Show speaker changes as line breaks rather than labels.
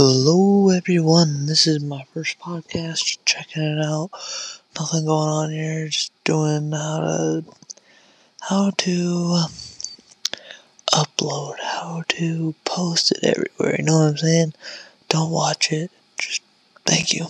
Hello, everyone. This is my first podcast. Just checking it out. Nothing going on here. Just doing how to how to upload, how to post it everywhere. You know what I'm saying? Don't watch it. Just thank you.